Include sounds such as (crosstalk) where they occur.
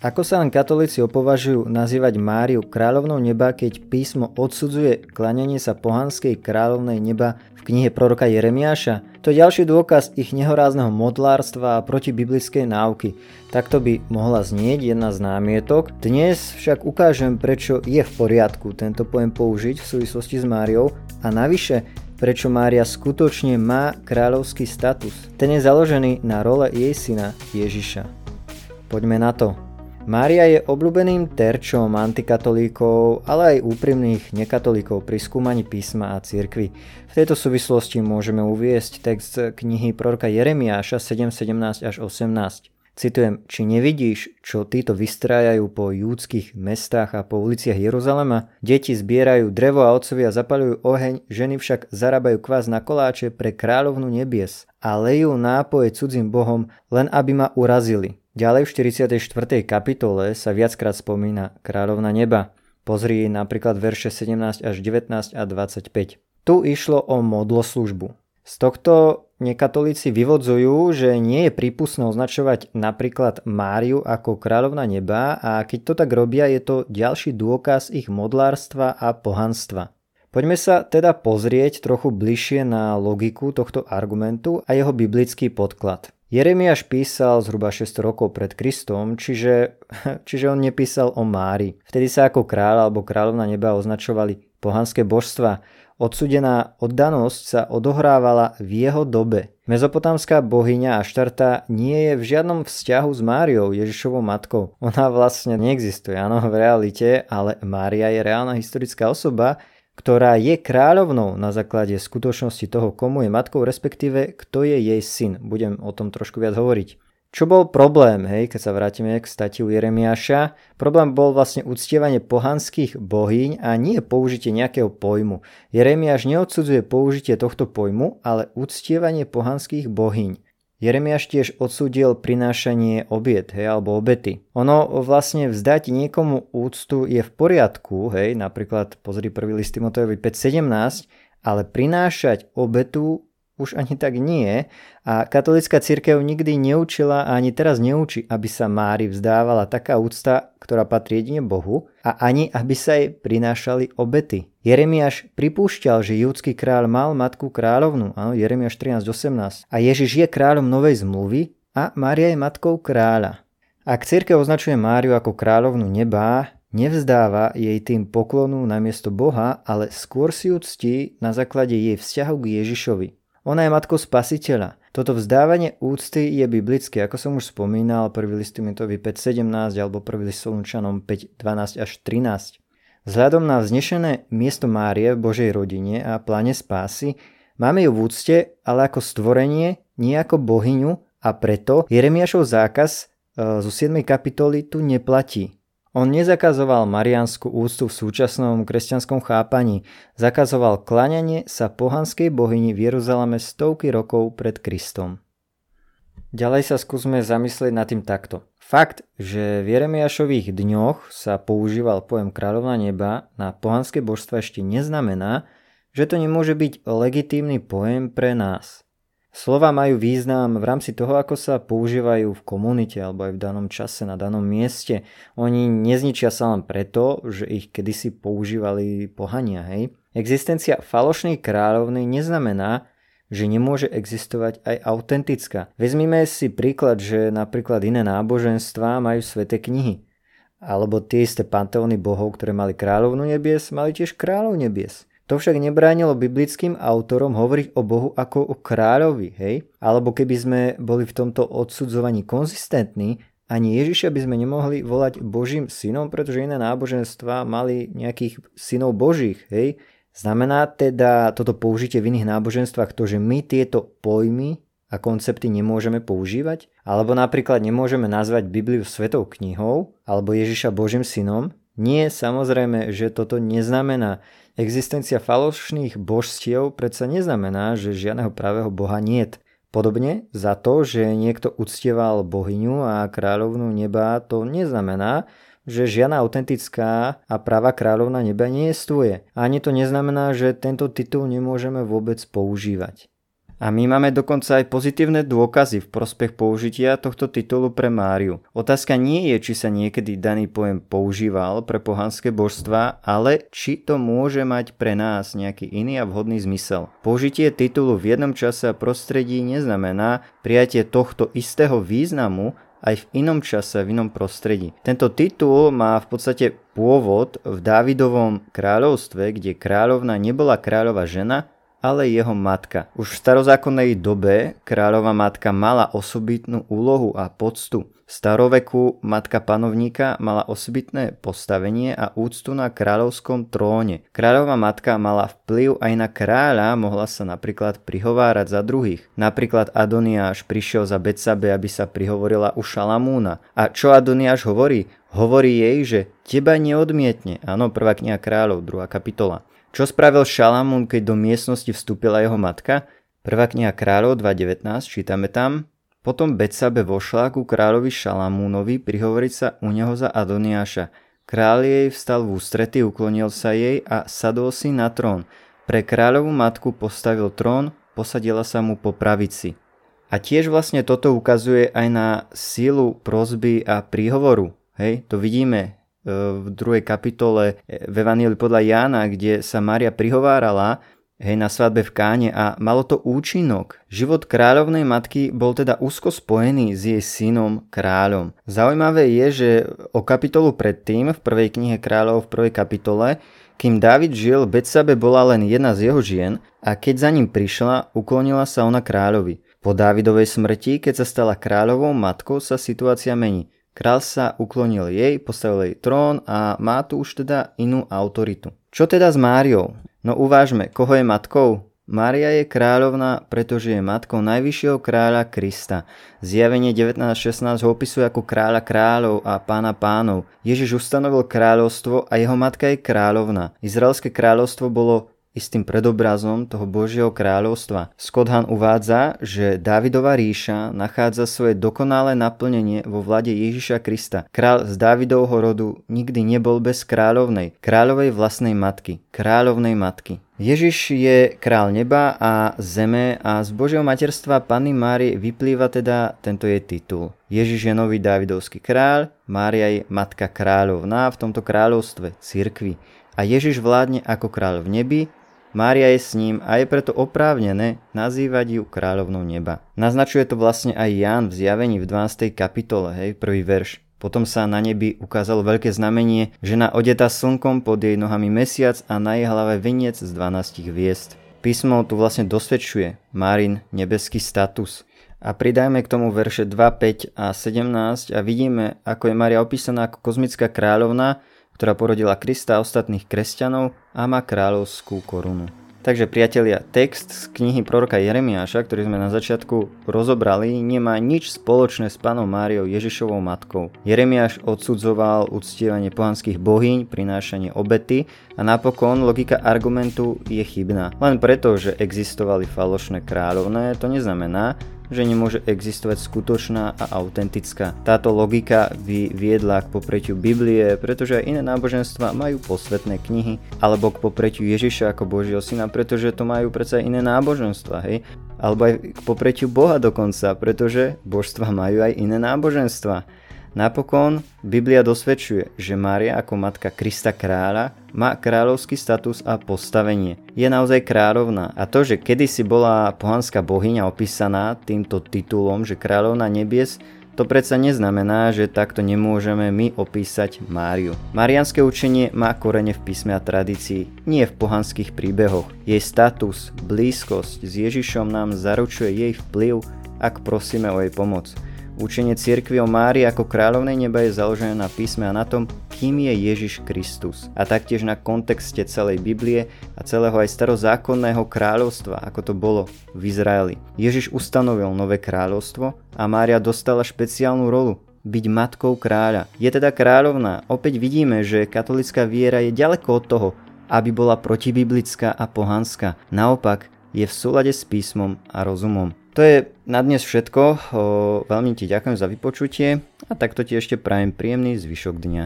Ako sa len katolíci opovažujú nazývať Máriu kráľovnou neba, keď písmo odsudzuje klanenie sa pohanskej kráľovnej neba v knihe proroka Jeremiáša? To je ďalší dôkaz ich nehorázneho modlárstva a protibiblickej náuky. Takto by mohla znieť jedna z námietok. Dnes však ukážem, prečo je v poriadku tento pojem použiť v súvislosti s Máriou a navyše prečo Mária skutočne má kráľovský status. Ten je založený na role jej syna Ježiša. Poďme na to. Mária je obľúbeným terčom antikatolíkov, ale aj úprimných nekatolíkov pri skúmaní písma a cirkvy. V tejto súvislosti môžeme uviesť text knihy proroka Jeremiáša 7.17 až 18. Citujem, či nevidíš, čo títo vystrájajú po júdskych mestách a po uliciach Jeruzalema? Deti zbierajú drevo a otcovia zapalujú oheň, ženy však zarábajú kvás na koláče pre kráľovnu nebies a lejú nápoje cudzím bohom, len aby ma urazili. Ďalej v 44. kapitole sa viackrát spomína kráľovna neba. Pozri napríklad verše 17 až 19 a 25. Tu išlo o modloslužbu. Z tohto nekatolíci vyvodzujú, že nie je prípustné označovať napríklad Máriu ako kráľovna neba a keď to tak robia, je to ďalší dôkaz ich modlárstva a pohanstva. Poďme sa teda pozrieť trochu bližšie na logiku tohto argumentu a jeho biblický podklad. Jeremiáš písal zhruba 600 rokov pred Kristom, čiže, (laughs) čiže on nepísal o Mári. Vtedy sa ako kráľ alebo kráľovna neba označovali pohanské božstva. Odsudená oddanosť sa odohrávala v jeho dobe. Mezopotámska bohyňa Aštarta nie je v žiadnom vzťahu s Máriou, Ježišovou matkou. Ona vlastne neexistuje, áno, v realite, ale Mária je reálna historická osoba, ktorá je kráľovnou na základe skutočnosti toho, komu je matkou, respektíve kto je jej syn. Budem o tom trošku viac hovoriť. Čo bol problém, hej, keď sa vrátime k statiu Jeremiáša? Problém bol vlastne uctievanie pohanských bohyň a nie použitie nejakého pojmu. Jeremiáš neodsudzuje použitie tohto pojmu, ale uctievanie pohanských bohyň. Jeremiáš tiež odsúdil prinášanie obiet, hej, alebo obety. Ono vlastne vzdať niekomu úctu je v poriadku, hej, napríklad pozri prvý list Timotejovi 5.17, ale prinášať obetu už ani tak nie a katolická církev nikdy neučila a ani teraz neučí, aby sa Mári vzdávala taká úcta, ktorá patrí jedine Bohu a ani aby sa jej prinášali obety. Jeremiáš pripúšťal, že júdsky kráľ mal matku kráľovnú, áno, Jeremiáš 13.18 a Ježiš je kráľom novej zmluvy a Mária je matkou kráľa. Ak církev označuje Máriu ako kráľovnú neba, nevzdáva jej tým poklonu namiesto Boha, ale skôr si ju ctí na základe jej vzťahu k Ježišovi. Ona je matkou spasiteľa. Toto vzdávanie úcty je biblické, ako som už spomínal, 1. list Timotovi 5.17 alebo 1. list Solunčanom 5.12 až 13. Vzhľadom na vznešené miesto Márie v Božej rodine a pláne spásy, máme ju v úcte, ale ako stvorenie, nie ako bohyňu a preto Jeremiašov zákaz e, zo 7. kapitoly tu neplatí. On nezakazoval marianskú úctu v súčasnom kresťanskom chápaní, zakazoval klaňanie sa pohanskej bohyni v Jeruzaleme stovky rokov pred Kristom. Ďalej sa skúsme zamyslieť nad tým takto. Fakt, že v Jeremiašových dňoch sa používal pojem kráľovna neba na pohanské božstva ešte neznamená, že to nemôže byť legitímny pojem pre nás. Slova majú význam v rámci toho, ako sa používajú v komunite alebo aj v danom čase na danom mieste. Oni nezničia sa len preto, že ich kedysi používali pohania. Hej? Existencia falošnej kráľovny neznamená, že nemôže existovať aj autentická. Vezmime si príklad, že napríklad iné náboženstvá majú sveté knihy. Alebo tie isté panteóny bohov, ktoré mali kráľovnú nebies, mali tiež kráľov nebies. To však nebránilo biblickým autorom hovoriť o Bohu ako o kráľovi, hej? Alebo keby sme boli v tomto odsudzovaní konzistentní, ani Ježiša by sme nemohli volať Božím synom, pretože iné náboženstva mali nejakých synov Božích, hej? Znamená teda toto použitie v iných náboženstvách to, že my tieto pojmy a koncepty nemôžeme používať? Alebo napríklad nemôžeme nazvať Bibliu svetou knihou alebo Ježiša Božím synom? Nie, samozrejme, že toto neznamená, Existencia falošných božstiev predsa neznamená, že žiadneho pravého boha niet. Podobne za to, že niekto uctieval bohyňu a kráľovnú neba, to neznamená, že žiadna autentická a práva kráľovna neba nie je stvoje. Ani to neznamená, že tento titul nemôžeme vôbec používať. A my máme dokonca aj pozitívne dôkazy v prospech použitia tohto titulu pre Máriu. Otázka nie je, či sa niekedy daný pojem používal pre pohanské božstva, ale či to môže mať pre nás nejaký iný a vhodný zmysel. Použitie titulu v jednom čase a prostredí neznamená prijatie tohto istého významu aj v inom čase, v inom prostredí. Tento titul má v podstate pôvod v Dávidovom kráľovstve, kde kráľovna nebola kráľová žena, ale jeho matka. Už v starozákonnej dobe kráľová matka mala osobitnú úlohu a poctu. V staroveku matka panovníka mala osobitné postavenie a úctu na kráľovskom tróne. Kráľová matka mala vplyv aj na kráľa, mohla sa napríklad prihovárať za druhých. Napríklad Adoniáš prišiel za Betsabe, aby sa prihovorila u Šalamúna. A čo Adoniáš hovorí? Hovorí jej, že teba neodmietne. Áno, prvá kniha kráľov, druhá kapitola. Čo spravil Šalamún, keď do miestnosti vstúpila jeho matka? Prvá kniha kráľov 2.19, čítame tam. Potom Betsabe vošla ku kráľovi Šalamúnovi prihovoriť sa u neho za Adoniáša. Kráľ jej vstal v ústrety, uklonil sa jej a sadol si na trón. Pre kráľovú matku postavil trón, posadila sa mu po pravici. A tiež vlastne toto ukazuje aj na sílu prozby a príhovoru. Hej, to vidíme v druhej kapitole v Evaníliu podľa Jána, kde sa Mária prihovárala hej, na svadbe v Káne a malo to účinok. Život kráľovnej matky bol teda úzko spojený s jej synom kráľom. Zaujímavé je, že o kapitolu predtým, v prvej knihe kráľov v prvej kapitole, kým Dávid žil, Betsabe bola len jedna z jeho žien a keď za ním prišla, uklonila sa ona kráľovi. Po Dávidovej smrti, keď sa stala kráľovou matkou, sa situácia mení. Král sa uklonil jej, postavil jej trón a má tu už teda inú autoritu. Čo teda s Máriou? No uvážme, koho je matkou? Mária je kráľovná, pretože je matkou najvyššieho kráľa Krista. Zjavenie 19.16 ho opisuje ako kráľa kráľov a pána pánov. Ježiš ustanovil kráľovstvo a jeho matka je kráľovná. Izraelské kráľovstvo bolo istým predobrazom toho Božieho kráľovstva. Skodhan uvádza, že Dávidova ríša nachádza svoje dokonalé naplnenie vo vlade Ježiša Krista. Král z Dávidovho rodu nikdy nebol bez kráľovnej, kráľovej vlastnej matky, kráľovnej matky. Ježiš je král neba a zeme a z Božieho materstva Panny Márie vyplýva teda tento jej titul. Ježiš je nový Dávidovský kráľ, Mária je matka kráľovná v tomto kráľovstve, cirkvi. A Ježiš vládne ako kráľ v nebi Mária je s ním a je preto oprávnené nazývať ju kráľovnou neba. Naznačuje to vlastne aj Ján v zjavení v 12. kapitole, hej, prvý verš. Potom sa na nebi ukázalo veľké znamenie, žena odetá slnkom pod jej nohami mesiac a na jej hlave viniec z 12 hviezd. Písmo tu vlastne dosvedčuje Márin nebeský status. A pridajme k tomu verše 2, 5 a 17 a vidíme, ako je Mária opísaná ako kozmická kráľovna, ktorá porodila Krista a ostatných kresťanov a má kráľovskú korunu. Takže priatelia, text z knihy proroka Jeremiáša, ktorý sme na začiatku rozobrali, nemá nič spoločné s pánom Máriou Ježišovou matkou. Jeremiáš odsudzoval uctievanie pohanských bohyň, prinášanie obety a napokon logika argumentu je chybná. Len preto, že existovali falošné kráľovné, to neznamená, že nemôže existovať skutočná a autentická. Táto logika by viedla k popretiu Biblie, pretože aj iné náboženstva majú posvetné knihy, alebo k popretiu Ježiša ako Božieho syna, pretože to majú predsa iné náboženstva, hej? Alebo aj k popretiu Boha dokonca, pretože božstva majú aj iné náboženstva. Napokon Biblia dosvedčuje, že Mária ako matka Krista kráľa má kráľovský status a postavenie. Je naozaj kráľovná a to, že kedysi bola pohanská bohyňa opísaná týmto titulom, že kráľovna nebies, to predsa neznamená, že takto nemôžeme my opísať Máriu. Marianské učenie má korene v písme a tradícii, nie v pohanských príbehoch. Jej status, blízkosť s Ježišom nám zaručuje jej vplyv, ak prosíme o jej pomoc. Učenie cirkvi o Márii ako kráľovnej neba je založené na písme a na tom, kým je Ježiš Kristus. A taktiež na kontexte celej Biblie a celého aj starozákonného kráľovstva, ako to bolo v Izraeli. Ježiš ustanovil nové kráľovstvo a Mária dostala špeciálnu rolu byť matkou kráľa. Je teda kráľovná. Opäť vidíme, že katolická viera je ďaleko od toho, aby bola protibiblická a pohanská. Naopak, je v súlade s písmom a rozumom. To je na dnes všetko. Veľmi ti ďakujem za vypočutie a takto ti ešte prajem príjemný zvyšok dňa.